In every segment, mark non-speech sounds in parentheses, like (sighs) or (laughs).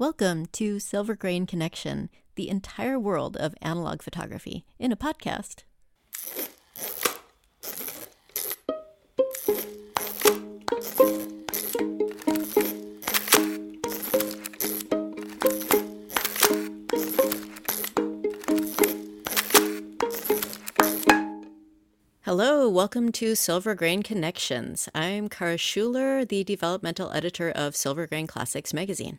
Welcome to Silvergrain Connection, the entire world of analog photography in a podcast. Hello, welcome to Silvergrain Connections. I'm Charys Schuler, the developmental editor of Silvergrain Classics magazine.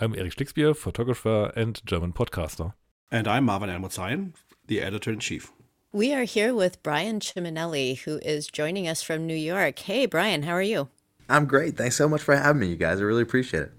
I'm Erik Schlicksbier, photographer and German podcaster. And I'm Marwan El-Mozayen, the editor in chief. We are here with Bryan Ciminelli, who is joining us from New York. Hey, Bryan, how are you? I'm great. Thanks so much for having me, you guys. I really appreciate it.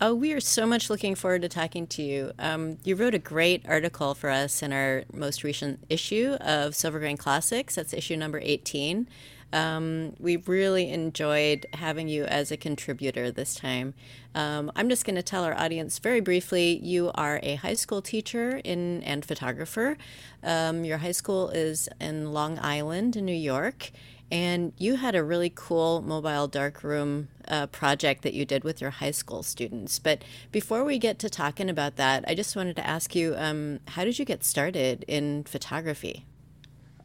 Oh, we are so much looking forward to talking to you. Um, you wrote a great article for us in our most recent issue of Silvergrain Classics. That's issue number 18. Um, we really enjoyed having you as a contributor this time. Um, I'm just going to tell our audience very briefly you are a high school teacher in, and photographer. Um, your high school is in Long Island, New York. And you had a really cool mobile darkroom uh, project that you did with your high school students. But before we get to talking about that, I just wanted to ask you um, how did you get started in photography?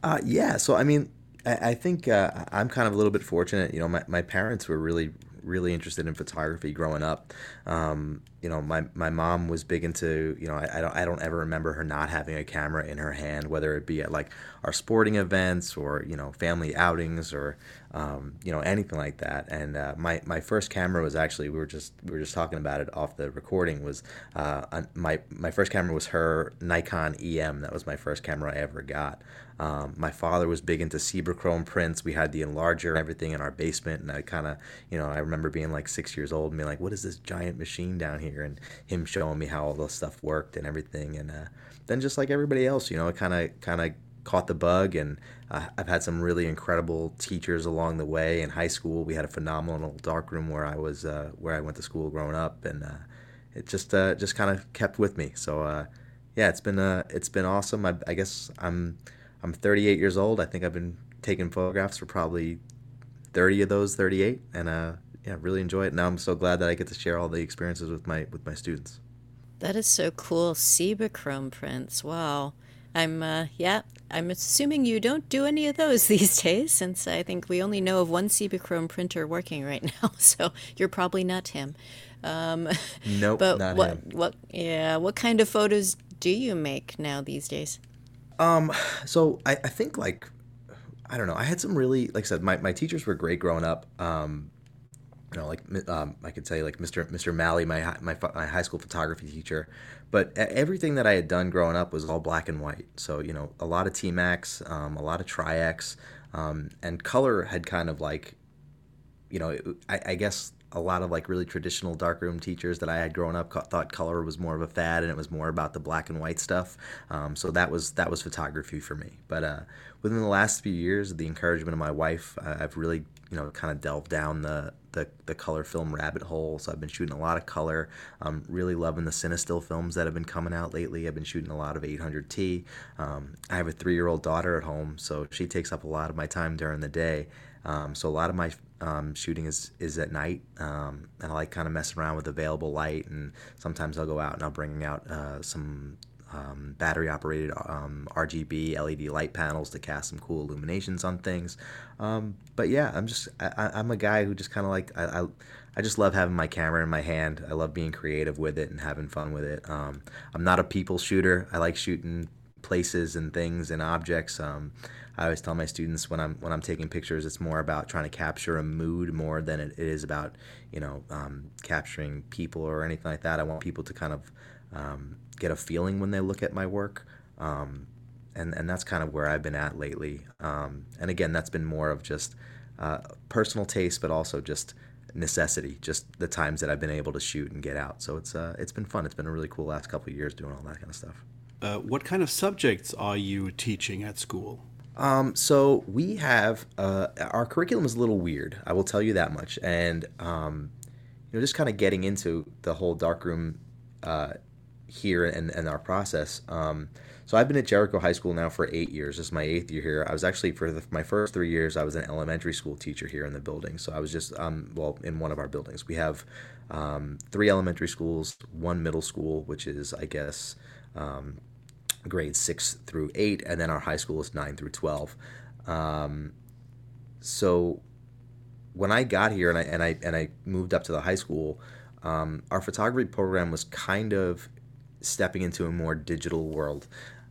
Uh, yeah, so I mean, I, think uh, I'm kind of a little bit fortunate. You know, my, my parents were really really interested in photography growing up. Um, you know, my, my mom was big into, you know, I, I, don't, I don't ever remember her not having a camera in her hand, whether it be at like our sporting events or, you know, family outings or, um, you know, anything like that. And uh, my, my first camera was actually, we were just, we were just talking about it off the recording was, uh, my, my first camera was her Nikon EM. That was my first camera I ever got. Um, my father was big into Cibachrome prints. We had the enlarger and everything in our basement. And I kind of, you know, I remember being like six years old and being like, what is this giant machine down here? And him showing me how all the stuff worked and everything. And uh, then just like everybody else, you know, it kind of, kind of caught the bug. And uh, I've had some really incredible teachers along the way. In high school, we had a phenomenal darkroom where I was, uh, where I went to school growing up. And uh, it just, uh, just kind of kept with me. So, uh, yeah, it's been, it's been awesome. I, I guess I'm, I'm 38 years old. I think I've been taking photographs for probably 30 of those 38, and uh, yeah, really enjoy it. Now I'm so glad that I get to share all the experiences with my with my students. That is so cool. Cibachrome prints. Wow. I'm uh, yeah. I'm assuming you don't do any of those (laughs) these days, since I think we only know of one Cibachrome printer working right now. (laughs) So you're probably not him. Um, (laughs) nope, but not what him. what yeah? What kind of photos do you make now these days? Um, so I, I think like I don't know. I had some really like I said, my, my teachers were great growing up. Um, you know, like um, I could say like Mr. Mr. Malley, my my my high school photography teacher, but everything that I had done growing up was all black and white. So you know, a lot of T-Max, um, a lot of Tri-X, um, and color had kind of like, you know, I, I guess a lot of like really traditional darkroom teachers that I had growing up thought color was more of a fad and it was more about the black and white stuff. Um, so that was that was photography for me. But uh, within the last few years, the encouragement of my wife, I've really you know kind of delved down the, the the color film rabbit hole. So I've been shooting a lot of color. I'm really loving the Cinestill films that have been coming out lately. I've been shooting a lot of 800T. Um, I have a three year old daughter at home, so she takes up a lot of my time during the day. Um, so a lot of my um, shooting is is at night, um, and I like kind of messing around with available light. And sometimes I'll go out and I'll bring out uh, some um, battery operated um, RGB LED light panels to cast some cool illuminations on things. Um, but yeah, I'm just I, am a guy who just kind of like I, I, I just love having my camera in my hand. I love being creative with it and having fun with it. Um, I'm not a people shooter. I like shooting places and things and objects. Um, I always tell my students when I'm when I'm taking pictures, it's more about trying to capture a mood more than it is about you know um, capturing people or anything like that. I want people to kind of get a feeling when they look at my work, um, and and that's kind of where I've been at lately. Um, and again, that's been more of just uh, personal taste, but also just necessity, just the times that I've been able to shoot and get out. So it's uh, it's been fun. It's been a really cool last couple of years doing all that kind of stuff. Uh, what kind of subjects are you teaching at school? Um, so we have uh, our curriculum is a little weird. I will tell you that much. And um, you know, just kind of getting into the whole darkroom uh, here and, and our process. Um, so I've been at Jericho High School now for eight years. This is my eighth year here. I was actually for the, my first three years, I was an elementary school teacher here in the building. So I was just um, well in one of our buildings. We have um, three elementary schools, one middle school, which is I guess um, grades six through eight, and then our high school is nine through twelve. Um, so when I got here and I and I and I moved up to the high school, um, our photography program was kind of stepping into a more digital world.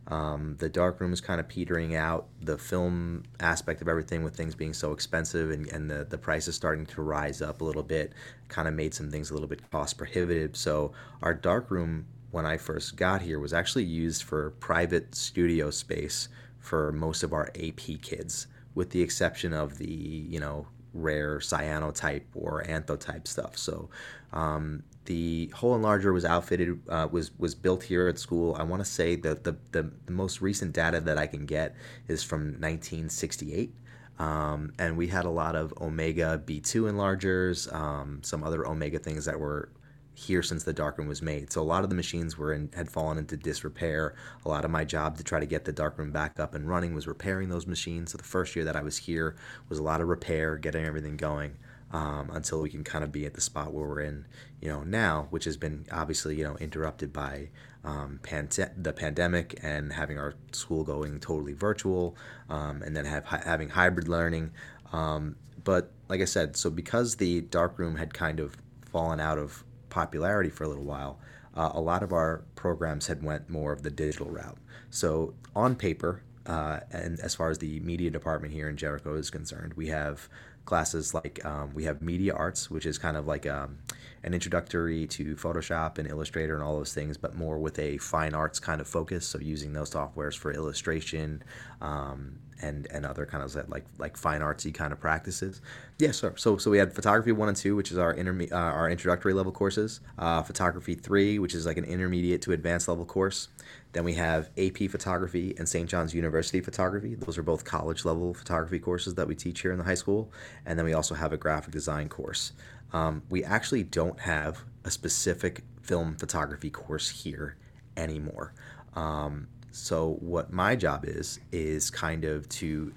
Um, the darkroom is kind of petering out. The film aspect of everything, with things being so expensive and, and the, the prices starting to rise up a little bit, kind of made some things a little bit cost prohibitive. So, our darkroom, when I first got here, was actually used for private studio space for most of our AP kids, with the exception of the, you know, rare cyanotype or anthotype stuff. So, um, the whole enlarger was outfitted uh, was was built here at school. I want to say that the, the the most recent data that I can get is from 1968. Um, and we had a lot of Omega B2 enlargers, um, some other Omega things that were here since the darkroom was made. So a lot of the machines were in, had fallen into disrepair. A lot of my job to try to get the darkroom back up and running was repairing those machines. So the first year that I was here was a lot of repair, getting everything going um, until we can kind of be at the spot where we're in, you know, now, which has been obviously, you know, interrupted by um, the pandemic and having our school going totally virtual, um, and then have having hybrid learning. Um, but like I said, so because the dark room had kind of fallen out of popularity for a little while, uh, a lot of our programs had went more of the digital route. So on paper, uh, and as far as the media department here in Jericho is concerned, we have classes like um, we have media arts, which is kind of like um, an introductory to Photoshop and Illustrator and all those things, but more with a fine arts kind of focus. So using those softwares for illustration um, and and other kind of like like fine artsy kind of practices. Yeah, so so so we had photography one and two, which is our interme- uh, our introductory level courses. Uh, photography three, which is like an intermediate to advanced level course. Then we have AP photography and St. John's University photography. Those are both college level photography courses that we teach here in the high school. And then we also have a graphic design course. Um, we actually don't have a specific film photography course here anymore. Um, so what my job is is kind of to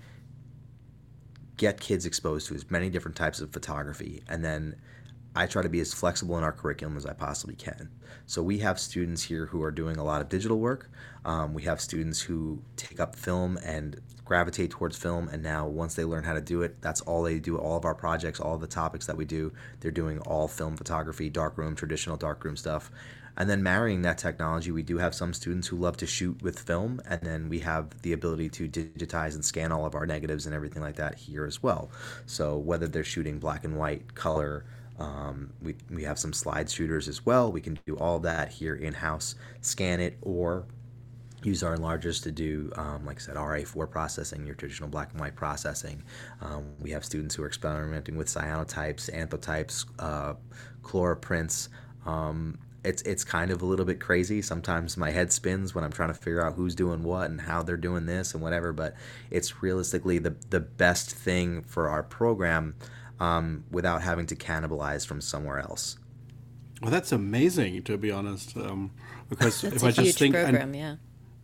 get kids exposed to as many different types of photography and then I try to be as flexible in our curriculum as I possibly can. So we have students here who are doing a lot of digital work. Um, we have students who take up film and gravitate towards film, and now once they learn how to do it, that's all they do. All of our projects, all the topics that we do, they're doing all film photography, darkroom, traditional darkroom stuff. And then marrying that technology, we do have some students who love to shoot with film, and then we have the ability to digitize and scan all of our negatives and everything like that here as well. So whether they're shooting black and white, color, um, we, we have some slide shooters as well. We can do all that here in house, scan it, or use our enlargers to do, um, like I said, RA4 processing, your traditional black and white processing. Um, we have students who are experimenting with cyanotypes, anthotypes, uh, chloroprints. Um, it's it's kind of a little bit crazy. Sometimes my head spins when I'm trying to figure out who's doing what and how they're doing this and whatever. But it's realistically the the best thing for our program um, without having to cannibalize from somewhere else. Well, that's amazing, to be honest. Um, because that's if a I just think, program, and, yeah.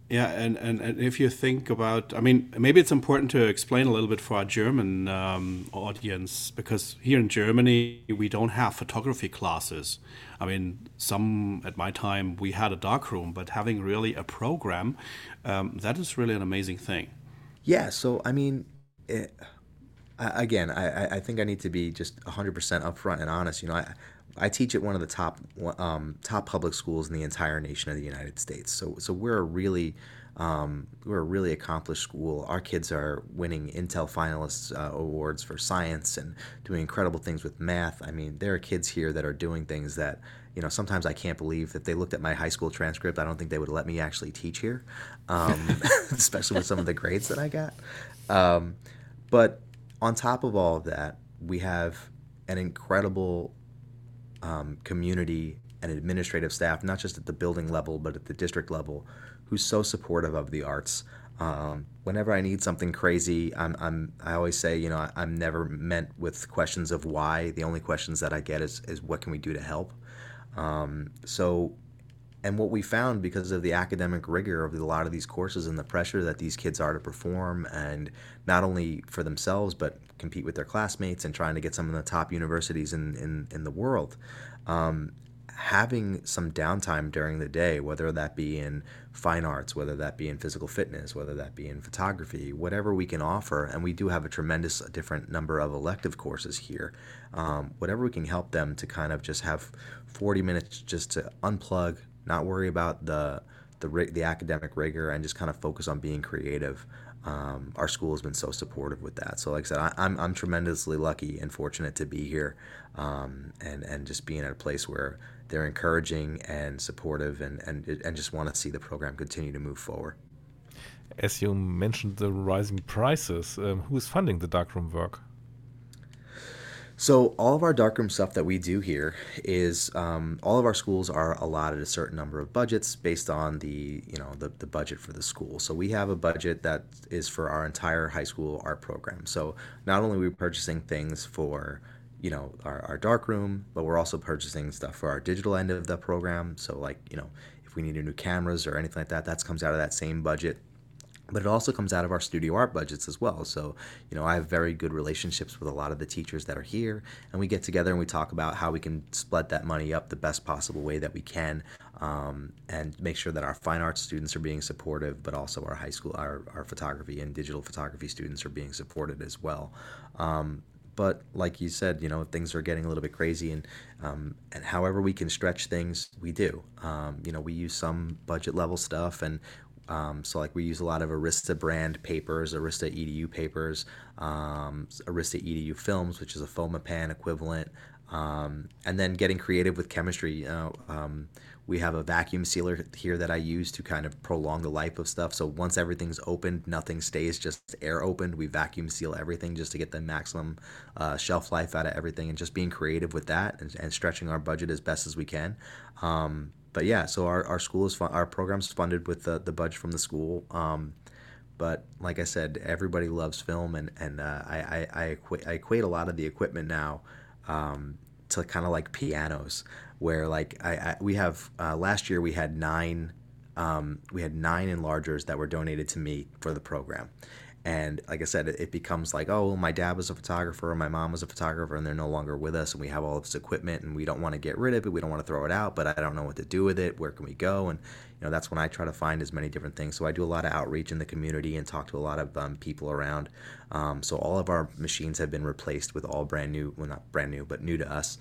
yeah, and, and, and if you think about, I mean, maybe it's important to explain a little bit for our German um, audience because here in Germany we don't have photography classes. I mean, some at my time we had a darkroom, but having really a program, um, that is really an amazing thing. Yeah. So I mean. It, again, I, I think I need to be just 100% upfront and honest. You know, I, I teach at one of the top um, top public schools in the entire nation of the United States. So so we're a really um, we're a really accomplished school. Our kids are winning Intel finalists uh, awards for science and doing incredible things with math. I mean, there are kids here that are doing things that you know sometimes I can't believe that they looked at my high school transcript. I don't think they would let me actually teach here, um, (laughs) especially with some of the grades that I got. Um, but on top of all of that, we have an incredible um, community and administrative staff, not just at the building level, but at the district level, who's so supportive of the arts. Um, whenever I need something crazy, I'm, I'm I always say, you know, I, am never meant with questions of why. The only questions that I get is, is what can we do to help. Um, so and what we found because of the academic rigor of a lot of these courses and the pressure that these kids are to perform and not only for themselves but compete with their classmates and trying to get some of the top universities in, in, in the world. Um, having some downtime during the day whether that be in fine arts whether that be in physical fitness whether that be in photography whatever we can offer and we do have a tremendous different number of elective courses here um, whatever we can help them to kind of just have 40 minutes just to unplug not worry about the the, the academic rigor and just kind of focus on being creative. Um, our school has been so supportive with that. So, like I said, I, am I'm, I'm tremendously lucky and fortunate to be here, um, and and just being at a place where they're encouraging and supportive, and and and just want to see the program continue to move forward. As you mentioned, the rising prices. Um, who is funding the darkroom work? So all of our darkroom stuff that we do here is um, all of our schools are allotted a certain number of budgets based on the you know the, the budget for the school. So we have a budget that is for our entire high school art program. So not only are we purchasing things for you know our, our darkroom, but we're also purchasing stuff for our digital end of the program. So like you know if we need new cameras or anything like that, that comes out of that same budget but it also comes out of our studio art budgets as well. So, you know, I have very good relationships with a lot of the teachers that are here, and we get together and we talk about how we can split that money up the best possible way that we can, um, and make sure that our fine arts students are being supportive, but also our high school, our, our photography and digital photography students are being supported as well. Um, but like you said, you know, things are getting a little bit crazy, and um, and however we can stretch things, we do. Um, you know, we use some budget level stuff, and um, so like we use a lot of Arista brand papers, Arista EDU papers, um, Arista EDU films, which is a Fomapan equivalent, um, and then getting creative with chemistry. You know, um, we have a vacuum sealer here that I use to kind of prolong the life of stuff. So once everything's opened, nothing stays just air opened. We vacuum seal everything just to get the maximum uh, shelf life out of everything, and just being creative with that and, and stretching our budget as best as we can. Um, but yeah, so our, our school is fun, our program's funded with the, the budget from the school. Um, but like I said, everybody loves film, and and uh, I, I I equate, I equate a lot of the equipment now um, to kind of like pianos, where like I, I we have uh, last year we had nine um, we had nine enlargers that were donated to me for the program, and like I said, it, it becomes like, oh, my dad was a photographer, my mom was a photographer, and they're no longer with us, and we have all this equipment, and we don't want to get rid of it, we don't want to throw it out, but I don't know what to do with it. Where can we go? And you know, that's when I try to find as many different things. So I do a lot of outreach in the community and talk to a lot of um, people around. Um, so all of our machines have been replaced with all brand new, well, not brand new, but new to us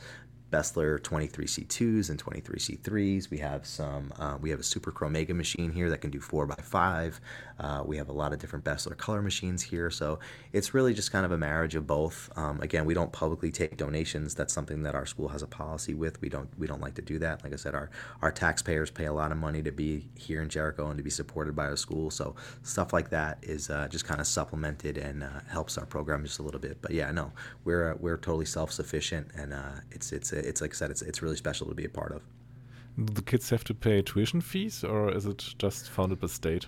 Beseler 23C2s and 23C3s. We have some. Uh, we have a Super Chromega machine here that can do four by five. Uh, we have a lot of different Beseler color machines here, so it's really just kind of a marriage of both. Um, again, we don't publicly take donations. That's something that our school has a policy with. We don't. We don't like to do that. Like I said, our our taxpayers pay a lot of money to be here in Jericho and to be supported by our school. So stuff like that is uh, just kind of supplemented and uh, helps our program just a little bit. But yeah, no, we're we're totally self sufficient, and uh, it's it's it's like I said, it's it's really special to be a part of. The kids have to pay tuition fees, or is it just funded by state?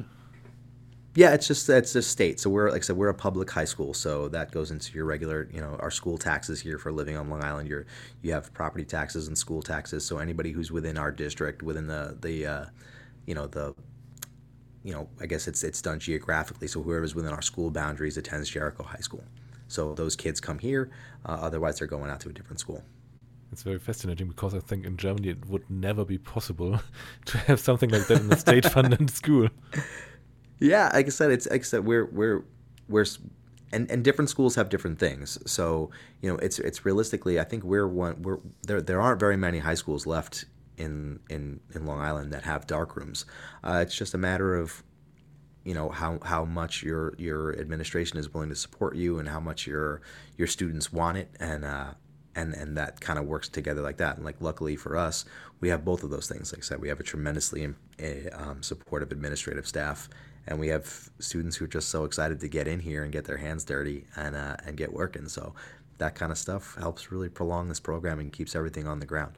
Yeah, it's just it's just state. So we're like I said, we're a public high school, so that goes into your regular, you know, our school taxes here for living on Long Island. You're you have property taxes and school taxes. So anybody who's within our district, within the the, uh, you know the you know, I guess it's it's done geographically. So whoever's within our school boundaries attends Jericho High School. So those kids come here. Uh, otherwise, they're going out to a different school. It's very fascinating because I think in Germany it would never be possible (laughs) to have something like that in a state-funded (laughs) school. Yeah, like I said, it's like I said, we're we're we're and, and different schools have different things. So you know, it's it's realistically, I think we're one. We're there. There aren't very many high schools left in in in Long Island that have dark rooms. Uh, it's just a matter of you know how how much your your administration is willing to support you and how much your your students want it and uh, and and that kind of works together like that. And like luckily for us, we have both of those things. Like I said, we have a tremendously um, supportive administrative staff, and we have students who are just so excited to get in here and get their hands dirty and uh, and get working. So that kind of stuff helps really prolong this program and keeps everything on the ground.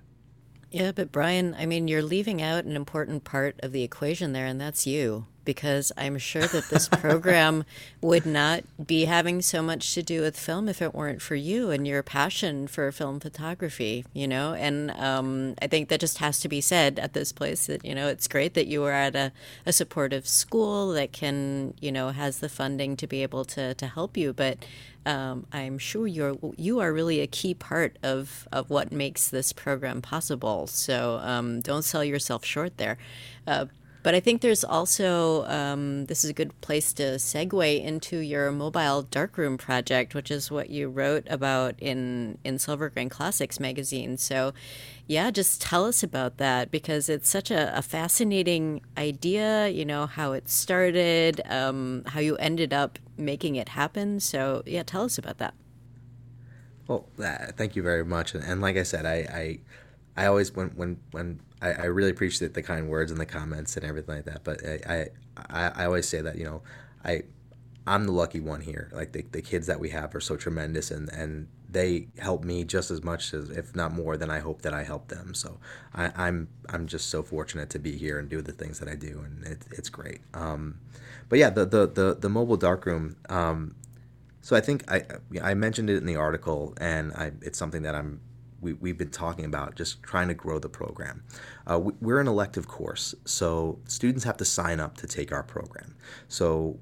Yeah, but Bryan, I mean, you're leaving out an important part of the equation there, and that's you. Because I'm sure that this (laughs) program would not be having so much to do with film if it weren't for you and your passion for film photography, you know? And um, I think that just has to be said at this place that, you know, it's great that you are at a, a supportive school that can, you know, has the funding to be able to, to help you. But um, I'm sure you're you are really a key part of, of what makes this program possible. So um, don't sell yourself short there. Uh, but I think there's also um, this is a good place to segue into your mobile darkroom project, which is what you wrote about in in Silvergrain Classics magazine. So, yeah, just tell us about that because it's such a, a fascinating idea. You know how it started, um, how you ended up making it happen. So, yeah, tell us about that. Well, uh, thank you very much. And, and like I said, I, I I always when when when I, I really appreciate the kind words and the comments and everything like that. But I, I, I always say that you know, I, I'm the lucky one here. Like the, the kids that we have are so tremendous, and and they help me just as much as, if not more, than I hope that I help them. So I, am I'm, I'm just so fortunate to be here and do the things that I do, and it, it's great. Um, but yeah, the the the, the mobile darkroom. Um, so I think I I mentioned it in the article, and I, it's something that I'm we, we've been talking about just trying to grow the program. Uh, we, we're an elective course, so students have to sign up to take our program. So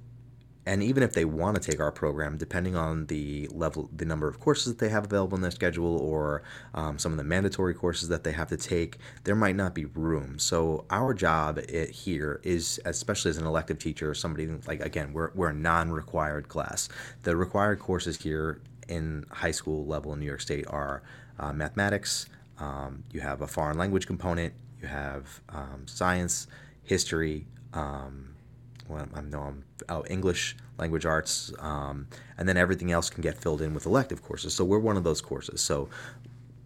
and even if they want to take our program, depending on the level, the number of courses that they have available in their schedule, or um, some of the mandatory courses that they have to take, there might not be room. So our job here is, especially as an elective teacher, or somebody like again, we're we're a non-required class. The required courses here in high school level in New York State are uh, mathematics, um, you have a foreign language component, you have um, science, history, um, well, I know I'm English, language arts, um, and then everything else can get filled in with elective courses. So we're one of those courses. So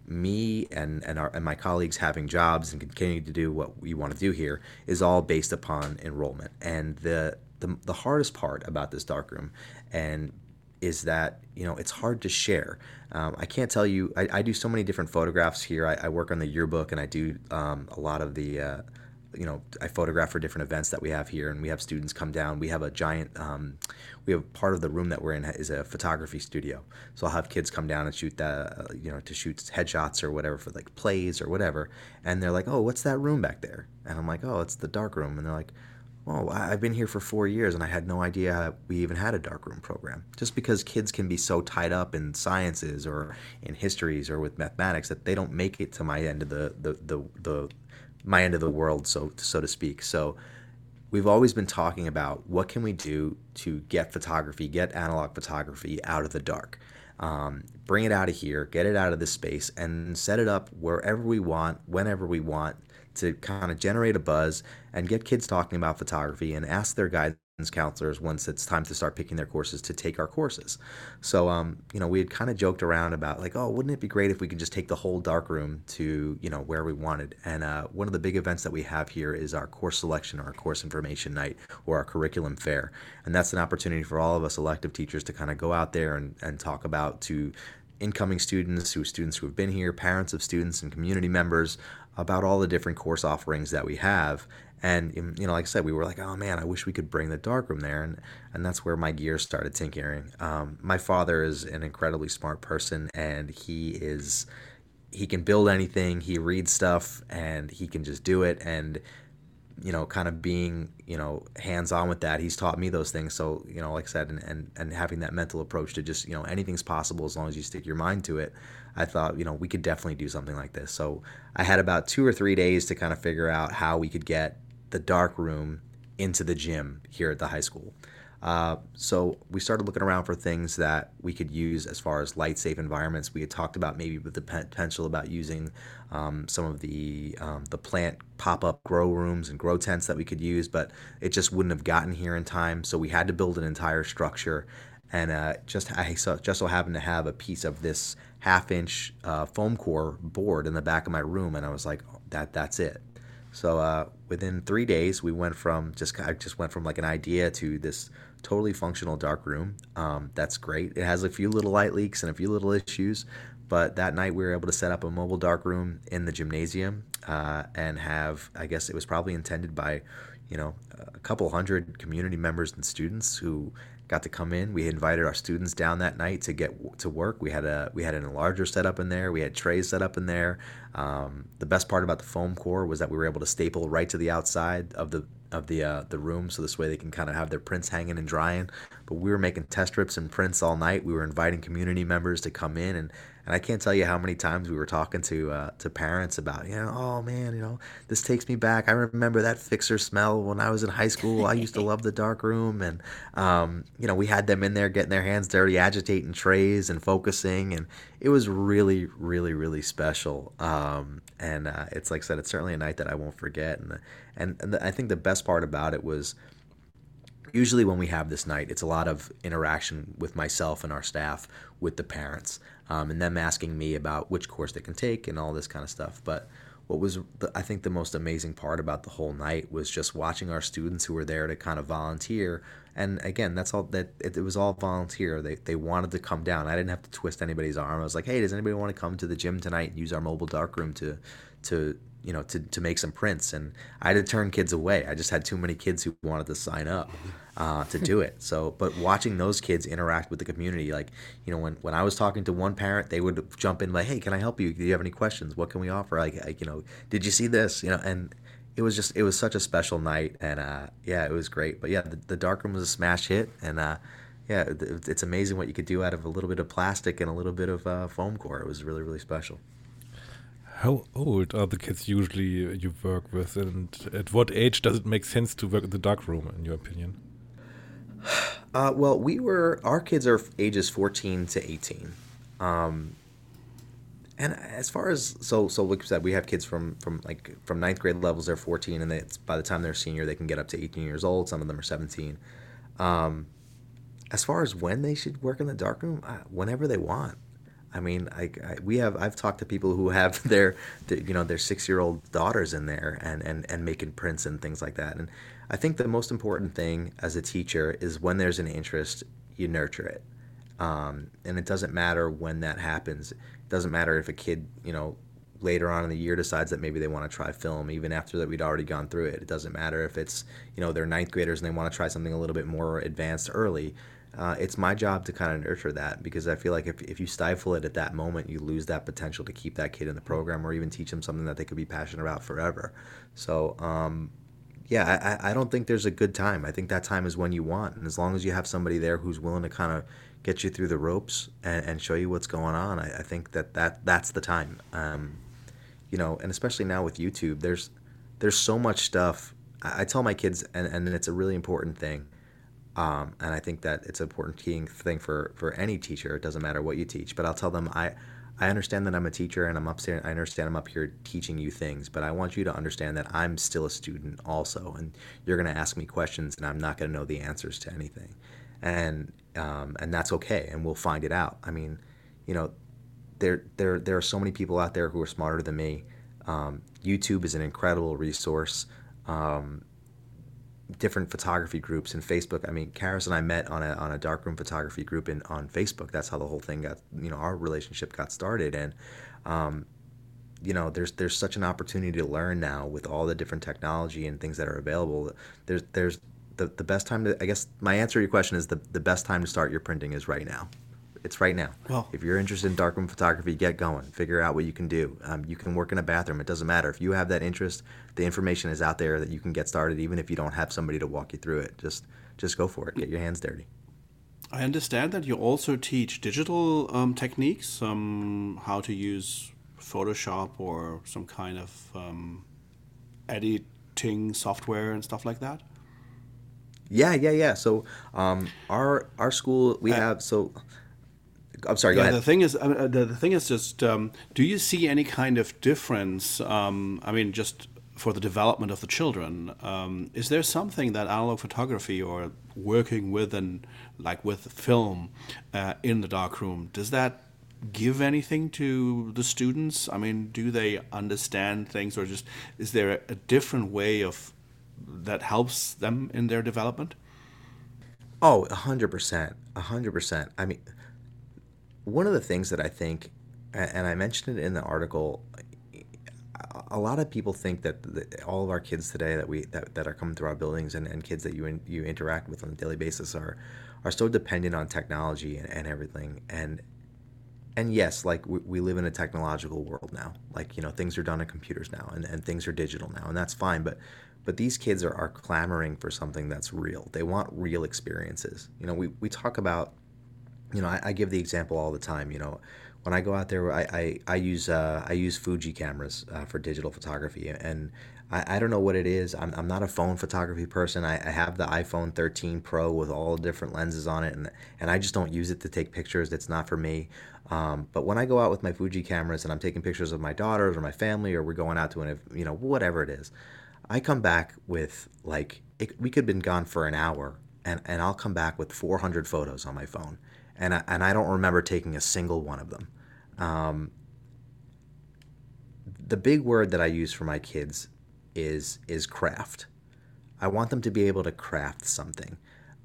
me and and, our, and my colleagues having jobs and continuing to do what we want to do here is all based upon enrollment. And the the, the hardest part about this darkroom and is that you know it's hard to share. Um, I can't tell you. I, I, do so many different photographs here. I, I, work on the yearbook, and I do um, a lot of the. Uh, you know, I photograph for different events that we have here, and we have students come down. We have a giant. Um, we have part of the room that we're in is a photography studio. So I'll have kids come down and shoot the, Uh, you know, to shoot headshots or whatever for like plays or whatever. And they're like, "Oh, what's that room back there?" And I'm like, "Oh, it's the dark room." And they're like well, I've been here for four years and I had no idea we even had a darkroom program. Just because kids can be so tied up in sciences or in histories or with mathematics that they don't make it to my end of the, the, the, the my end of the world, so so to speak. So we've always been talking about what can we do to get photography, get analog photography out of the dark. Um, bring it out of here, get it out of this space, and set it up wherever we want, whenever we want, to kind of generate a buzz and get kids talking about photography and ask their guidance counselors once it's time to start picking their courses to take our courses. So, um, you know, we had kind of joked around about like, oh, wouldn't it be great if we could just take the whole dark room to, you know, where we wanted? And uh, one of the big events that we have here is our course selection or our course information night or our curriculum fair. And that's an opportunity for all of us elective teachers to kind of go out there and, and talk about to incoming students, who students who have been here, parents of students and community members about all the different course offerings that we have. And you know, like I said, we were like, "Oh man, I wish we could bring the darkroom there," and and that's where my gears started tinkering. Um, my father is an incredibly smart person, and he is he can build anything. He reads stuff, and he can just do it. And you know, kind of being, you know, hands on with that. He's taught me those things. So, you know, like I said, and, and, and having that mental approach to just, you know, anything's possible as long as you stick your mind to it. I thought, you know, we could definitely do something like this. So I had about two or three days to kind of figure out how we could get the dark room into the gym here at the high school. Uh, so we started looking around for things that we could use as far as light safe environments. We had talked about maybe with the potential about using um, some of the um, the plant pop up grow rooms and grow tents that we could use, but it just wouldn't have gotten here in time. So we had to build an entire structure, and uh, just I so, just so happened to have a piece of this half inch uh, foam core board in the back of my room, and I was like, that that's it. So uh, within three days, we went from just I just went from like an idea to this totally functional dark room. Um, that's great. It has a few little light leaks and a few little issues, but that night we were able to set up a mobile dark room in the gymnasium uh, and have, I guess it was probably intended by, you know, a couple hundred community members and students who got to come in. We invited our students down that night to get to work. We had a we had an enlarger set up in there. We had trays set up in there. Um, the best part about the foam core was that we were able to staple right to the outside of the of the uh, the room, so this way they can kind of have their prints hanging and drying. But we were making test strips and prints all night. We were inviting community members to come in and and I can't tell you how many times we were talking to uh, to parents about, you know, oh man, you know, this takes me back. I remember that fixer smell when I was in high school. I used to love the dark room, and um, you know, we had them in there getting their hands dirty, agitating trays and focusing, and it was really, really, really special. Um, and uh, it's like I said, it's certainly a night that I won't forget. And and, and the, I think the best part about it was usually when we have this night, it's a lot of interaction with myself and our staff with the parents um, and them asking me about which course they can take and all this kind of stuff. But what was the, I think the most amazing part about the whole night was just watching our students who were there to kind of volunteer. And again, that's all that it, it, was all volunteer. They, they wanted to come down. I didn't have to twist anybody's arm. I was like, hey, does anybody want to come to the gym tonight and use our mobile darkroom to to you know to, to make some prints. And i had to turn kids away. I just had too many kids who wanted to sign up uh, to do it. So but watching those kids interact with the community like you know when, when i was talking to one parent they would jump in like hey can i help you? Do you have any questions? What can we offer? Like, like you know did you see this? You know and it was just it was such a special night. And uh, yeah it was great. But yeah the, the dark room was a smash hit. And uh, yeah it's amazing what you could do out of a little bit of plastic and a little bit of uh, foam core. It was really really special how old are the kids usually you work with, and at what age does it make sense to work in the dark room, in your opinion? (sighs) Uh, well, we were our kids are ages fourteen to eighteen, um, and as far as so so like I said, we have kids from from like from ninth grade levels. They're fourteen, and they, by the time they're senior, they can get up to eighteen years old. Some of them are seventeen. Um, as far as when they should work in the darkroom, uh, whenever they want. I mean, I, I, we have I've talked to people who have (laughs) their, their you know their six year old daughters in there and, and and making prints and things like that. And I think the most important thing as a teacher is when there's an interest, you nurture it. Um, and it doesn't matter when that happens. It doesn't matter if a kid you know later on in the year decides that maybe they want to try film even after that we'd already gone through it. It doesn't matter if it's you know they're ninth graders and they want to try something a little bit more advanced early uh, it's my job to kind of nurture that because I feel like if, if you stifle it at that moment, you lose that potential to keep that kid in the program or even teach them something that they could be passionate about forever. So, um, yeah, I, I don't think there's a good time. I think that time is when you want. And as long as you have somebody there who's willing to kind of get you through the ropes and, and show you what's going on, I, I think that, that that's the time. Um, you know, and especially now with YouTube, there's there's so much stuff. I, I tell my kids, and, and it's a really important thing um, and I think that it's an important thing for, for any teacher. It doesn't matter what you teach, but I'll tell them I, I understand that I'm a teacher and I'm upstairs. I understand I'm up here teaching you things, but I want you to understand that I'm still a student also, and you're going to ask me questions, and I'm not going to know the answers to anything, and um, and that's okay, and we'll find it out. I mean, you know, there there there are so many people out there who are smarter than me. Um, YouTube is an incredible resource. Um, different photography groups in Facebook. I mean, Charys and I met on a on a darkroom photography group in on Facebook. That's how the whole thing got, you know, our relationship got started. And, um, you know, there's there's such an opportunity to learn now with all the different technology and things that are available. There's there's the, the best time to I guess my answer to your question is the the best time to start your printing is right now. It's right now. Well, if you're interested in darkroom photography, get going. Figure out what you can do. Um, you can work in a bathroom. It doesn't matter. If you have that interest, the information is out there that you can get started, even if you don't have somebody to walk you through it. Just just go for it. Get your hands dirty. I understand that you also teach digital um, techniques, um, how to use Photoshop or some kind of um, editing software and stuff like that. Yeah, yeah, yeah. So um, our our school we uh, have so I'm sorry. Go yeah, ahead. The thing is, uh, the, the thing is just, um, do you see any kind of difference? Um, I mean, just for the development of the children, um, is there something that analog photography or working with and like with film uh, in the darkroom does that give anything to the students? I mean, do they understand things, or just is there a, a different way of that helps them in their development? Oh, a hundred percent, a hundred percent. I mean one of the things that I think, and I mentioned it in the article, a lot of people think that, that all of our kids today that we that, that are coming through our buildings and, and kids that you in, you interact with on a daily basis are are so dependent on technology and, and everything. And and yes like we, we live in a technological world now. Like you know things are done on computers now and, and things are digital now and that's fine. But but these kids are, are clamoring for something that's real. They want real experiences. You know we, we talk about you know I, I give the example all the time you know when I go out there, I, I, I use uh, I use Fuji cameras uh, for digital photography, and I, I don't know what it is. I'm, I'm not a phone photography person. I, I have the iPhone 13 Pro with all the different lenses on it, and and I just don't use it to take pictures. It's not for me. Um, but when I go out with my Fuji cameras and I'm taking pictures of my daughters or my family, or we're going out to an you know whatever it is, I come back with like it, we could have been gone for an hour, and and I'll come back with 400 photos on my phone and I, and I don't remember taking a single one of them. Um, the big word that I use for my kids is is craft. I want them to be able to craft something,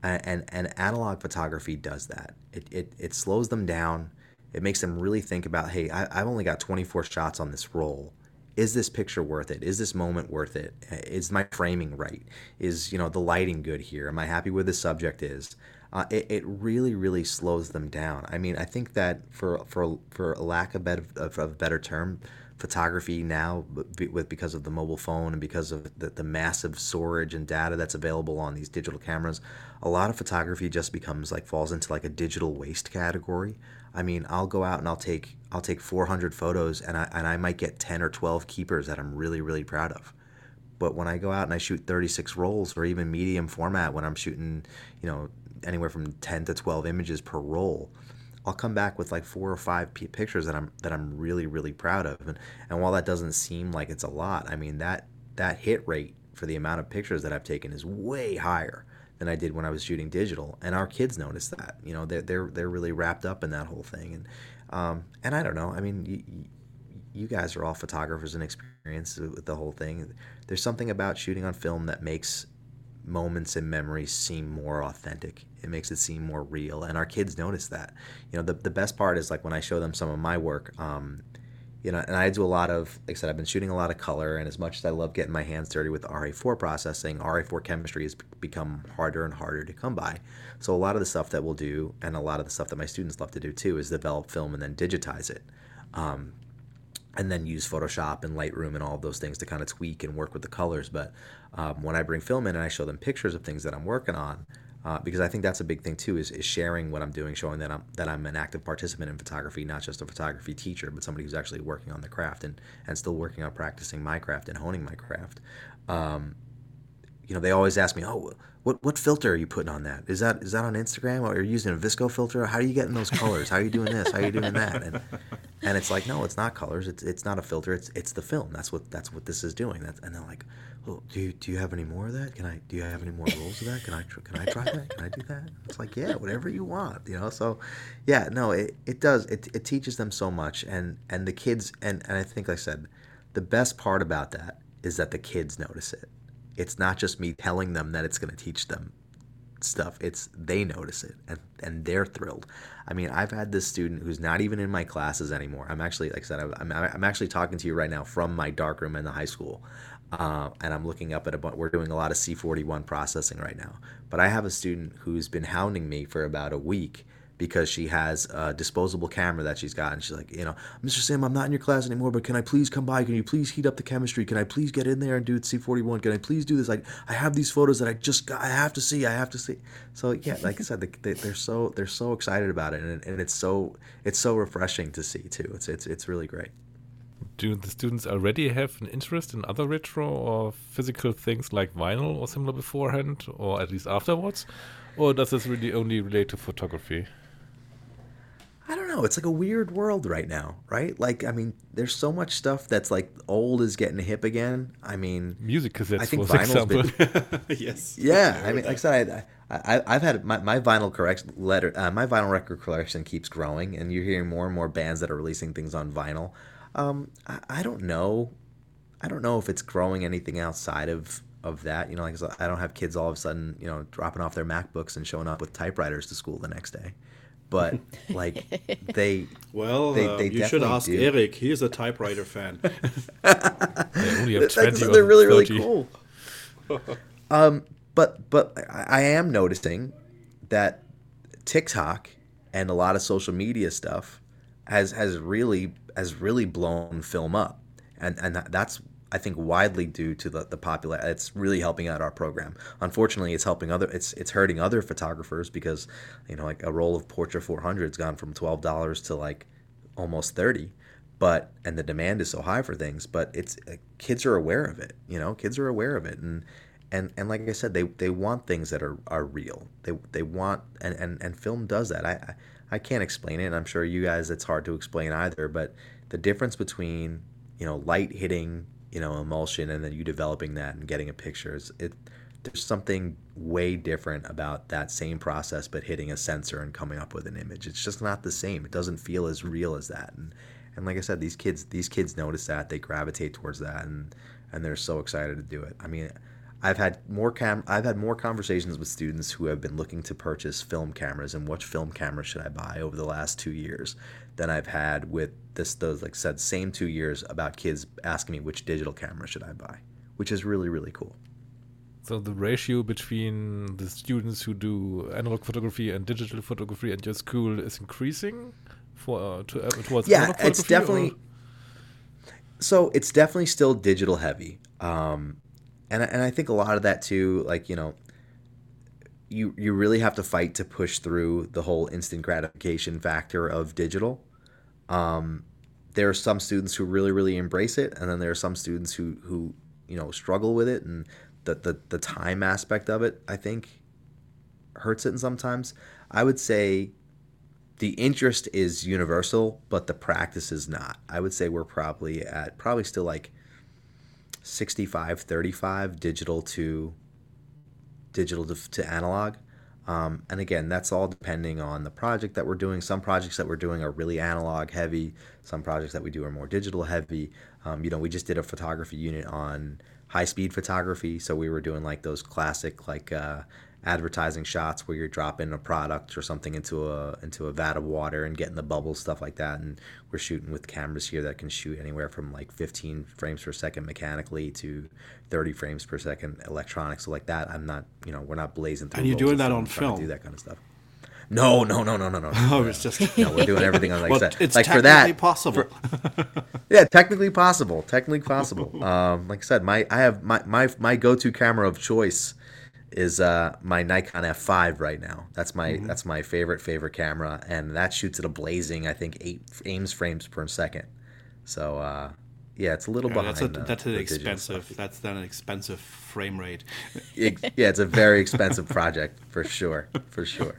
and and, and analog photography does that. It, it it slows them down. It makes them really think about, hey, I, I've only got 24 shots on this roll. Is this picture worth it? Is this moment worth it? Is my framing right? Is you know the lighting good here? Am I happy where the subject is? Uh, it, it really really slows them down. I mean, I think that for for for lack of, better, of a better term, photography now with because of the mobile phone and because of the, the massive storage and data that's available on these digital cameras, a lot of photography just becomes like falls into like a digital waste category. I mean, I'll go out and I'll take I'll take 400 photos and I and I might get 10 or 12 keepers that I'm really really proud of. But when I go out and I shoot 36 rolls or even medium format when I'm shooting, you know, anywhere from 10 to 12 images per roll. I'll come back with like four or five pictures that I'm that I'm really really proud of. And and while that doesn't seem like it's a lot I mean that that hit rate for the amount of pictures that I've taken is way higher than I did when I was shooting digital. And our kids notice that you know they're they're, they're really wrapped up in that whole thing. And um, and I don't know. I mean you, you guys are all photographers and experienced with the whole thing. There's something about shooting on film that makes moments and memories seem more authentic. It makes it seem more real, and our kids notice that. You know, the the best part is like when I show them some of my work. Um, you know, and I do a lot of, like I said, I've been shooting a lot of color, and as much as I love getting my hands dirty with RA4 processing, RA4 chemistry has become harder and harder to come by. So a lot of the stuff that we'll do, and a lot of the stuff that my students love to do too, is develop film and then digitize it. Um, and then use Photoshop and Lightroom and all those things to kind of tweak and work with the colors. But um, when I bring film in and I show them pictures of things that I'm working on, uh, because I think that's a big thing too, is, is sharing what I'm doing, showing that I'm that I'm an active participant in photography, not just a photography teacher, but somebody who's actually working on the craft and and still working on practicing my craft and honing my craft. Um, you know, they always ask me, "Oh, what what filter are you putting on that? Is that is that on Instagram or are you using a VSCO filter? How are you getting those colors? How are you doing this? How are you doing that?" And and it's like, no, it's not colors. It's it's not a filter. It's it's the film. That's what that's what this is doing. That's and they're like, well, do you do you have any more of that? Can I do you have any more rolls of that? Can I can I try that? Can I do that? It's like yeah, whatever you want, you know. So, yeah, no, it, it does. It, it teaches them so much, and and the kids and and I think like I said, the best part about that is that the kids notice it it's not just me telling them that it's going to teach them stuff it's they notice it and, and they're thrilled. I mean i've had this student who's not even in my classes anymore. I'm actually like i said i'm, I'm actually talking to you right now from my darkroom in the high school uh, and i'm looking up at a we're doing a lot of c41 processing right now. But i have a student who's been hounding me for about a week because she has a disposable camera that she's got. And she's like, you know, Mr. Sam, I'm not in your class anymore, but can I please come by? Can you please heat up the chemistry? Can I please get in there and do C41? Can I please do this? Like, I have these photos that I just got, I have to see, I have to see. So yeah, like I said, they, are so, they're so excited about it. And, and it's so, it's so refreshing to see too. It's, it's, it's really great. Do the students already have an interest in other retro or physical things like vinyl or similar beforehand, or at least afterwards? Or does this really only relate to photography? I don't know. It's like a weird world right now, right? Like, I mean, there's so much stuff that's like old is getting hip again. I mean, music cassettes, I think for example. Been, (laughs) yes. Yeah, I mean, like I said, I, I, have had my, my vinyl correction letter, uh, my vinyl record collection keeps growing, and you're hearing more and more bands that are releasing things on vinyl. Um, I, I don't know. I don't know if it's growing anything outside of of that. You know, like I don't have kids all of a sudden, you know, dropping off their MacBooks and showing up with typewriters to school the next day but (laughs) like they Well, They- uh, they you should ask do. Erik. He's a typewriter fan. (laughs) They only have Like, 20 so or they're really really cool. (laughs) um, but but I, I am noticing that TikTok and a lot of social media stuff has has really has really blown film up, and and that's I think widely due to the the popular. It's really helping out our program. Unfortunately, it's helping other. It's it's hurting other photographers because you know like a roll of Portra 400 has gone from twelve dollars to like almost thirty. But and the demand is so high for things, but it's uh, kids are aware of it. You know, kids are aware of it, and and and like I said, they they want things that are are real. They they want and and and film does that. I I, I can't explain it, and I'm sure you guys it's hard to explain either. But the difference between you know light hitting you know emulsion and then you developing that and getting a picture is it. There's something way different about that same process, but hitting a sensor and coming up with an image. It's just not the same. It doesn't feel as real as that. And and like I said, these kids these kids notice that they gravitate towards that, and and they're so excited to do it. I mean, I've had more cam I've had more conversations with students who have been looking to purchase film cameras and which film camera should I buy over the last two years than I've had with this those like said same two years about kids asking me which digital camera should I buy, which is really really cool. So the ratio between the students who do analog photography and digital photography at your school is increasing for uh, to, uh, towards Yeah, it's photography, or- definitely so it's definitely still digital heavy um and and I think a lot of that too like you know you you really have to fight to push through the whole instant gratification factor of digital um there are some students who really really embrace it and then there are some students who who you know struggle with it and the the, the time aspect of it I think hurts it And sometimes I would say the interest is universal, but the practice is not. I would say we're probably at probably still like 65 35 digital to digital to, to analog. Um, and again, that's all depending on the project that we're doing. Some projects that we're doing are really analog heavy. Some projects that we do are more digital heavy. Um, you know, we just did a photography unit on high speed photography. So we were doing like those classic like uh, advertising shots where you're dropping a product or something into a into a vat of water and getting the bubbles stuff like that and we're shooting with cameras here that can shoot anywhere from like 15 frames per second mechanically to 30 frames per second electronic so like that i'm not you know we're not blazing through And you're doing that on film? do that kind of stuff no no no no no no (laughs) Oh, it's just no we're doing everything on like well, that it's like for technically that possible. (laughs) yeah, technically possible. Technically possible. (laughs) Um, like I said, my I have my my my go-to camera of choice is uh, my Nikon F5 right now. That's my Mm-hmm. that's my favorite favorite camera, and that shoots at a blazing I think eight aims frames per second. So uh, yeah, it's a little Yeah, behind. that's a, the- that's an expensive. That's then an expensive frame rate. Ex- yeah, it's a very (laughs) expensive project for sure, for sure.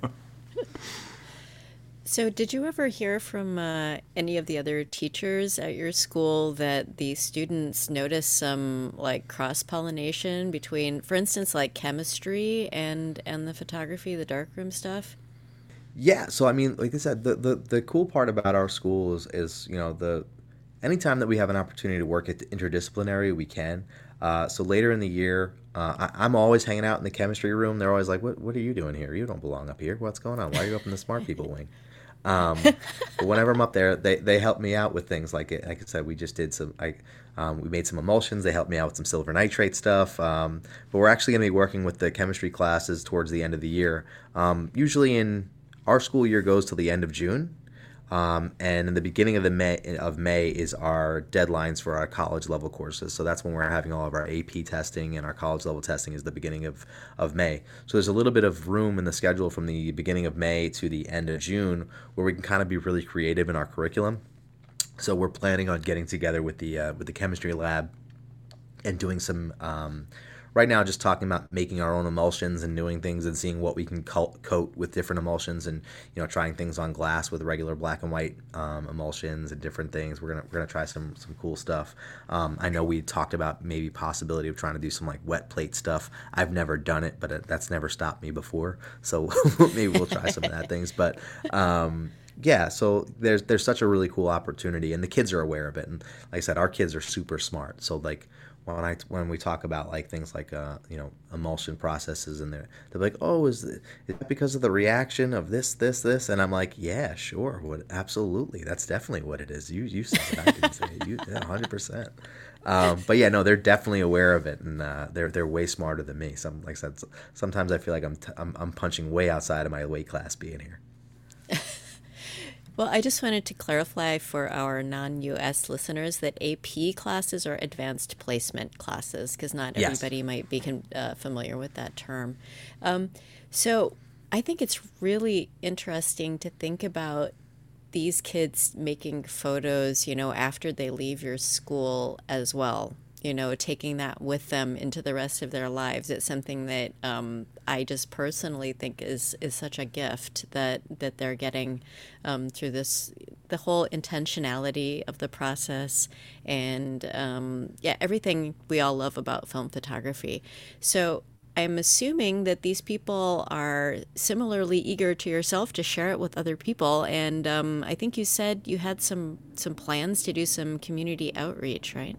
So, did you ever hear from uh, any of the other teachers at your school that the students notice some like cross pollination between, for instance, like chemistry and and the photography, the darkroom stuff? Yeah, so I mean, like I said, the, the, the cool part about our school is, is, you know, the anytime that we have an opportunity to work at the interdisciplinary, we can. Uh, so later in the year, uh, I, I'm always hanging out in the chemistry room. They're always like, "What what are you doing here? You don't belong up here. What's going on? Why are you up in the smart people wing?" (laughs) Um, whenever I'm up there, they, they help me out with things like it. like I said, we just did some I um, we made some emulsions. They helped me out with some silver nitrate stuff. Um, but we're actually going to be working with the chemistry classes towards the end of the year. Um, usually in our school year goes till the end of June. Um, and in the beginning of the May of May is our deadlines for our college level courses. So that's when we're having all of our AP testing and our college level testing is the beginning of, of May. So there's a little bit of room in the schedule from the beginning of May to the end of June where we can kind of be really creative in our curriculum. So we're planning on getting together with the uh, with the chemistry lab and doing some um, right now just talking about making our own emulsions and doing things and seeing what we can coat with different emulsions and you know trying things on glass with regular black and white um, emulsions and different things. We're gonna we're gonna try some some cool stuff. Um, I know we talked about maybe possibility of trying to do some like wet plate stuff. I've never done it but it, that's never stopped me before. So (laughs) maybe we'll try some of that things. But um, yeah so there's there's such a really cool opportunity and the kids are aware of it. And like I said our kids are super smart. So like when I when we talk about like things like uh you know emulsion processes and they're they're like oh is, it, is that because of the reaction of this this this? And I'm like yeah sure what absolutely. That's definitely what it is. You you said it. I didn't say it. You yeah hundred percent. Um, but yeah no they're definitely aware of it and uh, they're they're way smarter than me. Some like I said sometimes I feel like I'm t- I'm I'm punching way outside of my weight class being here. (laughs) Well, I just wanted to clarify for our non US listeners that AP classes are advanced placement classes because not Yes. everybody might be uh, familiar with that term. Um, so I think it's really interesting to think about these kids making photos, you know, after they leave your school as well. You know, taking that with them into the rest of their lives. It's something that um, I just personally think is is such a gift that that they're getting um, through this the whole intentionality of the process and um, yeah everything we all love about film photography. So I'm assuming that these people are similarly eager to yourself to share it with other people. And um, I think you said you had some some plans to do some community outreach, right?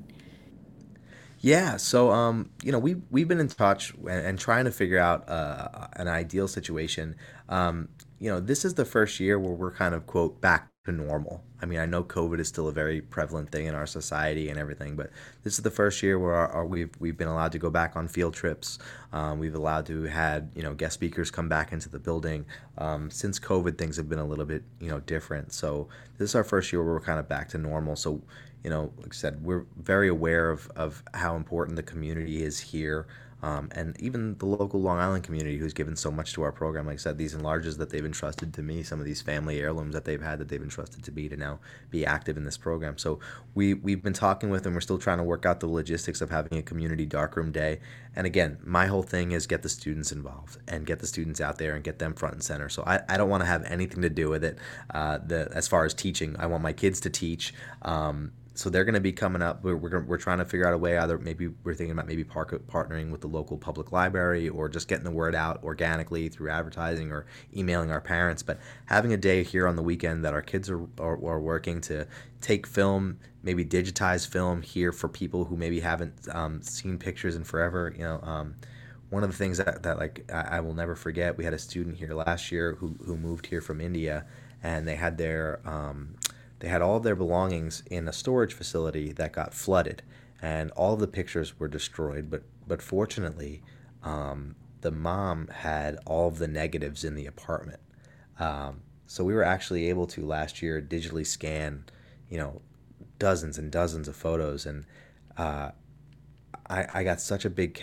Yeah, so um, you know, we we've been in touch and, and trying to figure out uh, an ideal situation. Um, you know, this is the first year where we're kind of quote back to normal. I mean, I know COVID is still a very prevalent thing in our society and everything, but this is the first year where our, our, we've we've been allowed to go back on field trips. Um, we've allowed to had you know guest speakers come back into the building. Um, since COVID, things have been a little bit you know different. So this is our first year where we're kind of back to normal. So you know, like I said, we're very aware of, of how important the community is here. Um, and even the local Long Island community who's given so much to our program. Like I said, these enlarges that they've entrusted to me, some of these family heirlooms that they've had that they've entrusted to me to now be active in this program. So we, we've been talking with them. We're still trying to work out the logistics of having a community darkroom day. And again, my whole thing is get the students involved and get the students out there and get them front and center. So I, I don't want to have anything to do with it. Uh, the, as far as teaching, I want my kids to teach. Um, so they're going to be coming up. We're, we're, we're trying to figure out a way. Either maybe we're thinking about maybe park, partnering with the local public library or just getting the word out organically through advertising or emailing our parents. But having a day here on the weekend that our kids are, are, are working to take film, maybe digitize film here for people who maybe haven't um, seen pictures in forever. You know, um, one of the things that, that like I, I will never forget. We had a student here last year who, who moved here from India, and they had their um, they had all of their belongings in a storage facility that got flooded, and all of the pictures were destroyed. But but fortunately, um, the mom had all of the negatives in the apartment. Um, so we were actually able to last year digitally scan, you know, dozens and dozens of photos, and uh, I, I got such a big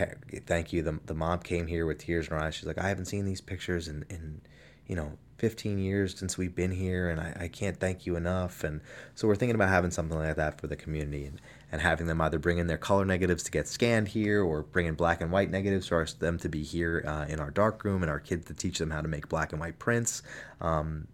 thank you. The, the mom came here with tears in her eyes. She's like, I haven't seen these pictures in, in you know, 15 years since we've been here, and I, I can't thank you enough. And so we're thinking about having something like that for the community and, and having them either bring in their color negatives to get scanned here or bring in black and white negatives for them to be here uh, in our dark room and our kids to teach them how to make black and white prints. Um,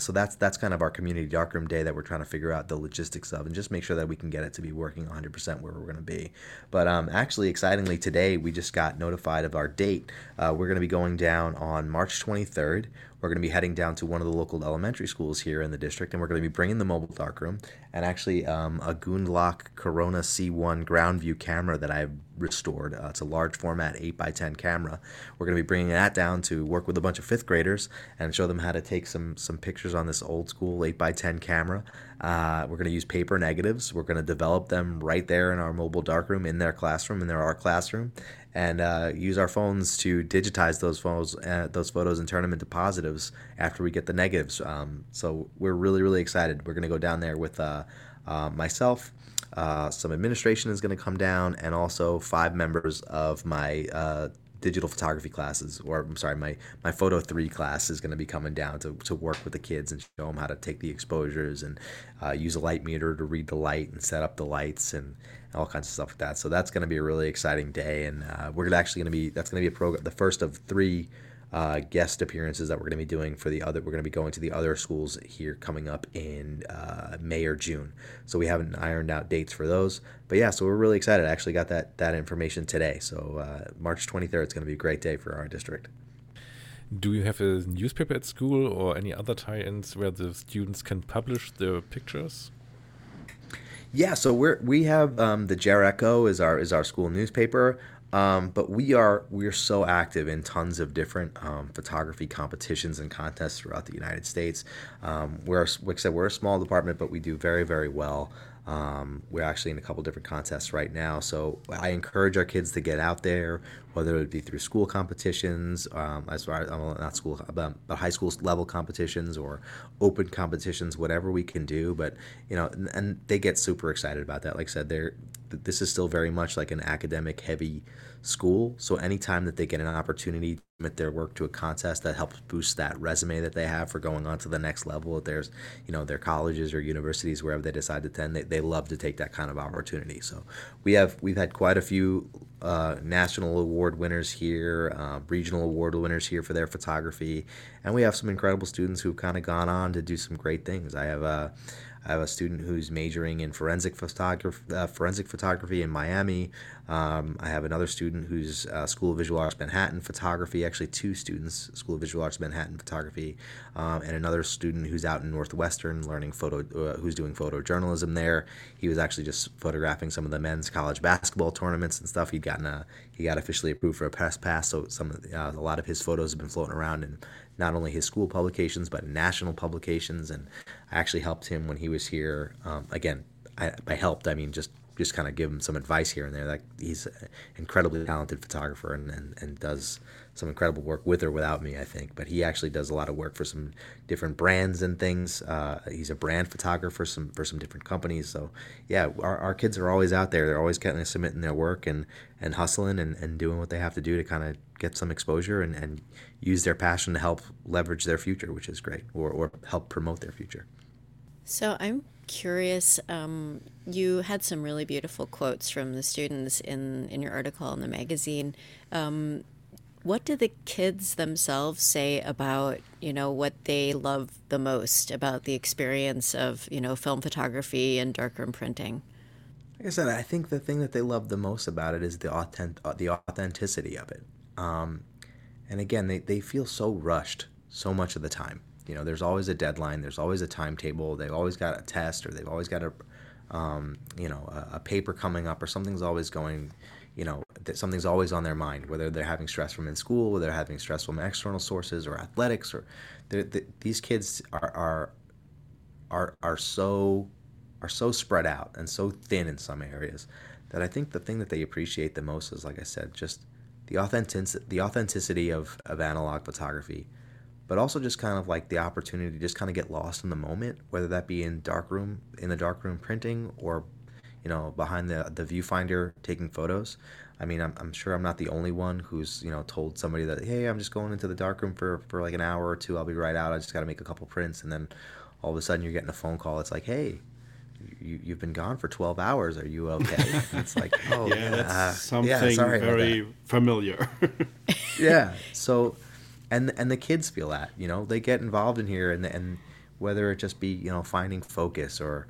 so that's that's kind of our community darkroom day that we're trying to figure out the logistics of and just make sure that we can get it to be working 100% where we're going to be but um, actually excitingly today we just got notified of our date uh, we're going to be going down on march 23rd we're going to be heading down to one of the local elementary schools here in the district and we're going to be bringing the mobile darkroom and actually um, a Gundlach Korona C1 ground view camera that I've restored. Uh, it's a large format 8x10 camera. We're going to be bringing that down to work with a bunch of fifth graders and show them how to take some some pictures on this old school 8x10 camera. Uh, we're going to use paper negatives. We're going to develop them right there in our mobile darkroom in their classroom, in their art classroom, and uh, use our phones to digitize those photos, uh, those photos, and turn them into positives after we get the negatives. Um, so we're really, really excited. We're going to go down there with uh, uh, myself. Uh, some administration is going to come down, and also five members of my digital photography classes, or I'm sorry, my my photo three class is going to be coming down to, to work with the kids and show them how to take the exposures and uh, use a light meter to read the light and set up the lights and all kinds of stuff like that. So that's going to be a really exciting day, and uh, we're actually going to be that's going to be a program, the first of three uh, guest appearances that we're going to be doing for the other. We're going to be going to the other schools here coming up in uh, May or June. So we haven't ironed out dates for those, but yeah, so we're really excited. I actually got that that information today. So uh, March 23rd is going to be a great day for our district. Do you have a newspaper at school or any other tie-ins where the students can publish their pictures? Yeah, so we're we have um, the Jer Echo is our is our school newspaper, um, but we are we're so active in tons of different um, photography competitions and contests throughout the United States. Um, we're like I said, we're a small department, but we do very very well. Um, we're actually in a couple different contests right now, so I encourage our kids to get out there, whether it be through school competitions, um, as far as well, not school, but, but high school level competitions or open competitions, whatever we can do. But you know, and, and they get super excited about that. Like I said, they're this is still very much like an academic heavy school. So anytime that they get an opportunity to submit their work to a contest that helps boost that resume that they have for going on to the next level, if there's, you know, their colleges or universities, wherever they decide to attend, they, they love to take that kind of opportunity. So we have, we've had quite a few uh, national award winners here, uh, regional award winners here for their photography. And we have some incredible students who've kind of gone on to do some great things. I have a, I have a student who's majoring in forensic photography, uh, forensic photography in Miami. Um, I have another student who's uh, School of Visual Arts Manhattan photography. Actually, two students, School of Visual Arts Manhattan photography, um, and another student who's out in Northwestern learning photo, uh, who's doing photojournalism there. He was actually just photographing some of the men's college basketball tournaments and stuff. He'd gotten a he got officially approved for a press pass, so some uh, a lot of his photos have been floating around in not only his school publications but national publications. And I actually helped him when he was here. Um, again, I, by helped I mean just just kind of give him some advice here and there. Like he's an incredibly talented photographer and, and, and does some incredible work with or without me, I think. But he actually does a lot of work for some different brands and things. Uh, he's a brand photographer some for some different companies. So yeah, our, our kids are always out there. They're always kind of submitting their work and, and hustling and, and doing what they have to do to kind of get some exposure and, and use their passion to help leverage their future, which is great, or, or help promote their future. So I'm curious. Um, you had some really beautiful quotes from the students in in your article in the magazine. Um, what do the kids themselves say about you know what they love the most about the experience of you know film photography and darkroom printing? Like I said, I think the thing that they love the most about it is the authentic, the authenticity of it. Um, and again, they, they feel so rushed so much of the time. You know, there's always a deadline. There's always a timetable. They've always got a test, or they've always got a, um, you know, a, a, paper coming up, or something's always going. You know, that something's always on their mind. Whether they're having stress from in school, whether they're having stress from external sources or athletics, or the, these kids are are are are so are so spread out and so thin in some areas that I think the thing that they appreciate the most is, like I said, just the authentic the authenticity of, of analog photography but also just kind of like the opportunity to just kind of get lost in the moment, whether that be in darkroom, in the darkroom printing, or you know behind the the viewfinder taking photos. I mean, I'm, I'm sure I'm not the only one who's you know told somebody that hey, I'm just going into the darkroom for for like an hour or two. I'll be right out. I just got to make a couple prints, and then all of a sudden you're getting a phone call. It's like, hey, you, you've been gone for 12 hours. Are you okay? (laughs) it's like, (laughs) oh, yeah, that's uh, something yeah, very familiar. (laughs) yeah. So, and and the kids feel that you know they get involved in here and and whether it just be you know finding focus or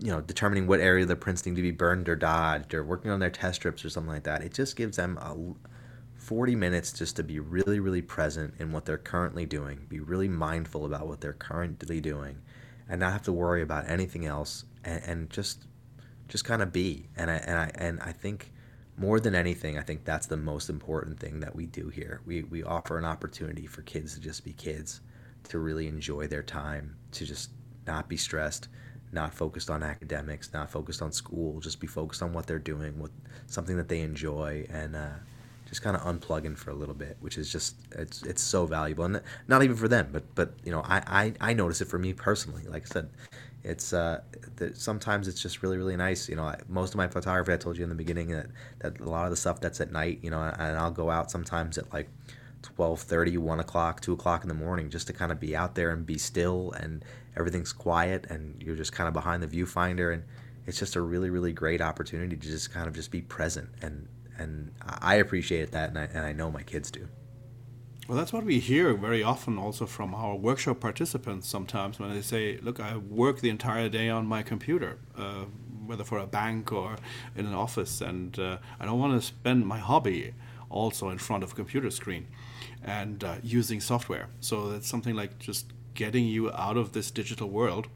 you know determining what area of the prints need to be burned or dodged or working on their test strips or something like that it just gives them a 40 minutes just to be really really present in what they're currently doing be really mindful about what they're currently doing and not have to worry about anything else and, and just just kind of be and I, and I and I think more than anything, I think that's the most important thing that we do here. We, we offer an opportunity for kids to just be kids, to really enjoy their time, to just not be stressed, not focused on academics, not focused on school, just be focused on what they're doing, with something that they enjoy, and uh, just kind of unplugging for a little bit, which is just it's it's so valuable, and not even for them, but but you know I I, I notice it for me personally. Like I said, it's uh, sometimes it's just really really nice. You know, most of my photography I told you in the beginning that that a lot of the stuff that's at night. You know, and I'll go out sometimes at like 12:30, 1 o'clock, 2 o'clock in the morning just to kind of be out there and be still and everything's quiet and you're just kind of behind the viewfinder and it's just a really really great opportunity to just kind of just be present and and I appreciate that and I, and I know my kids do. Well, that's what we hear very often also from our workshop participants sometimes when they say, Look, I work the entire day on my computer, uh, whether for a bank or in an office, and uh, I don't want to spend my hobby also in front of a computer screen and uh, using software. So that's something like just getting you out of this digital world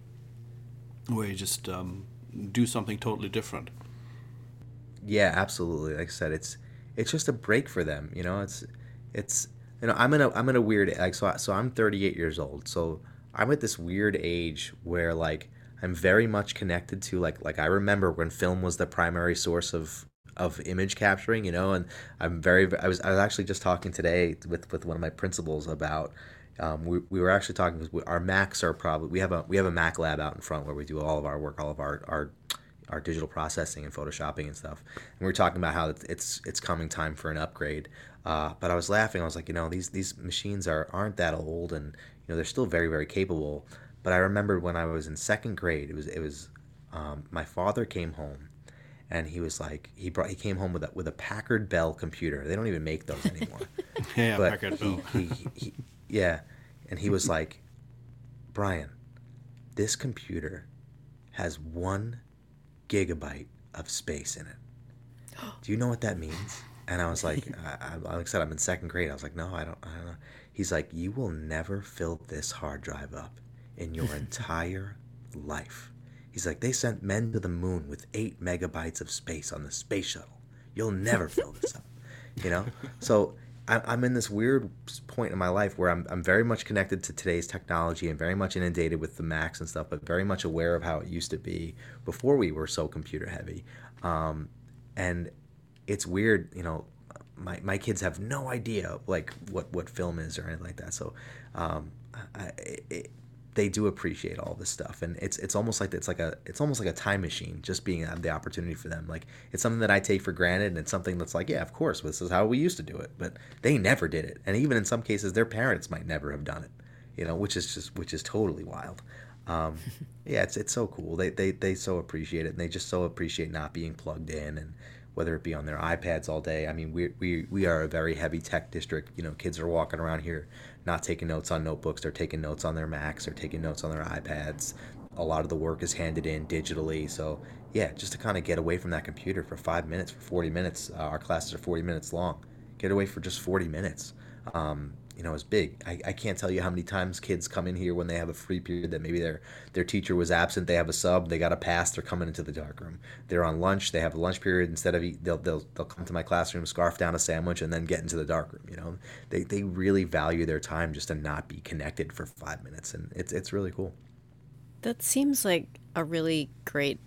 where you just um, do something totally different. Yeah, absolutely. Like I said, it's it's just a break for them. You know, it's it's you know I'm in a I'm in a weird like so so I'm 38 years old. So I'm at this weird age where like I'm very much connected to like like I remember when film was the primary source of of image capturing, you know, and I'm very I was I was actually just talking today with with one of my principals about um, we, we were actually talking because our Macs are probably we have a we have a Mac lab out in front where we do all of our work, all of our our our digital processing and photoshopping and stuff. And we were talking about how it's it's coming time for an upgrade. Uh, but I was laughing. I was like, you know, these these machines are aren't that old, and you know they're still very very capable. But I remember when I was in second grade, it was it was um, my father came home, and he was like he brought he came home with a with a Packard Bell computer. They don't even make those anymore. (laughs) yeah, but Packard Bell. he, he, he, yeah, and he was like, Bryan, this computer has one gigabyte of space in it. (gasps) Do you know what that means? And I was like, (laughs) I, I, like I said, I'm in second grade. I was like, no, I don't, I don't know. He's like, you will never fill this hard drive up in your (laughs) entire life. He's like, they sent men to the moon with eight megabytes of space on the space shuttle. You'll never fill this up, you know? (laughs) So I'm in this weird point in my life where I'm, I'm very much connected to today's technology and very much inundated with the Macs and stuff, but very much aware of how it used to be before we were so computer heavy. Um, and it's weird, you know, my, my kids have no idea like what, what film is or anything like that. So um, I, it, they do appreciate all this stuff. And it's it's almost like it's like a it's almost like a time machine just being the opportunity for them. Like it's something that i take for granted and it's something that's like yeah of course this is how we used to do it. But they never did it. And even in some cases their parents might never have done it you know which is just which is totally wild. Um, (laughs) yeah it's it's so cool. They, they they so appreciate it and they just so appreciate not being plugged in and whether it be on their iPads all day. I mean, we, we, we are a very heavy tech district. You know, kids are walking around here not taking notes on notebooks. They're taking notes on their Macs. They're taking notes on their iPads. A lot of the work is handed in digitally. So, yeah, just to kind of get away from that computer for five minutes, for 40 minutes. Uh, our classes are 40 minutes long. Get away for just 40 minutes. Um, you know, is big. I, I can't tell you how many times kids come in here when they have a free period that maybe their their teacher was absent, they have a sub, they got a pass, they're coming into the dark room. They're on lunch, they have a lunch period. Instead of eat, they'll they'll they'll come to my classroom, scarf down a sandwich, and then get into the dark room. You know, they they really value their time just to not be connected for five minutes, and it's it's really cool. That seems like a really great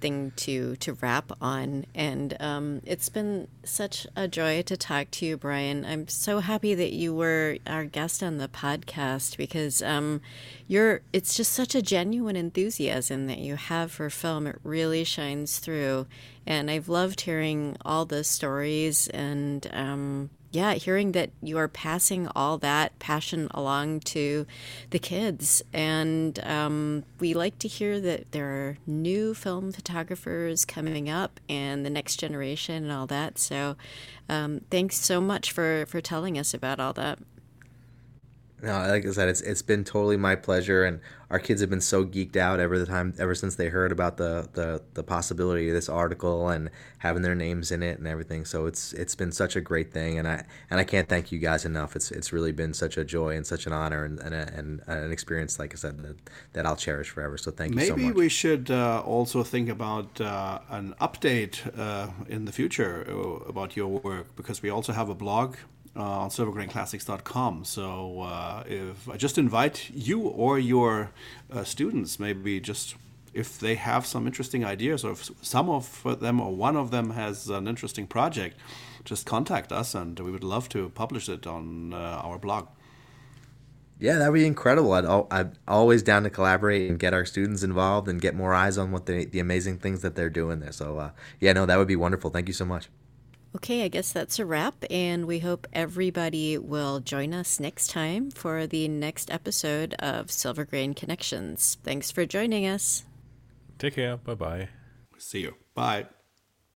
thing to to wrap on. And um, it's been such a joy to talk to you Bryan. I'm so happy that you were our guest on the podcast because um, you're it's just such a genuine enthusiasm that you have for film. It really shines through. And i've loved hearing all the stories and um, yeah, hearing that you are passing all that passion along to the kids. And um, we like to hear that there are new film photographers coming up and the next generation and all that. So um, thanks so much for, for telling us about all that. No, like I said, it's it's been totally my pleasure, and our kids have been so geeked out ever the time ever since they heard about the, the the possibility of this article and having their names in it and everything. So it's it's been such a great thing, and I and I can't thank you guys enough. It's it's really been such a joy and such an honor and and, a, and an experience, like I said, that, that I'll cherish forever. So thank you Maybe so much. we should uh, also think about uh, an update uh, in the future uh, about your work because we also have a blog uh, on silvergrainclassics.com. So uh, if I just invite you or your uh, students, maybe just if they have some interesting ideas, or if some of them or one of them has an interesting project, just contact us, and we would love to publish it on uh, our blog. Yeah, that'd be incredible. I'd, I'm always down to collaborate and get our students involved and get more eyes on what the the amazing things that they're doing there. So uh, yeah, no, that would be wonderful. Thank you so much. Okay, I guess that's a wrap, and we hope everybody will join us next time for the next episode of Silvergrain Connections. Thanks for joining us. Take care. Bye bye. See you. Bye.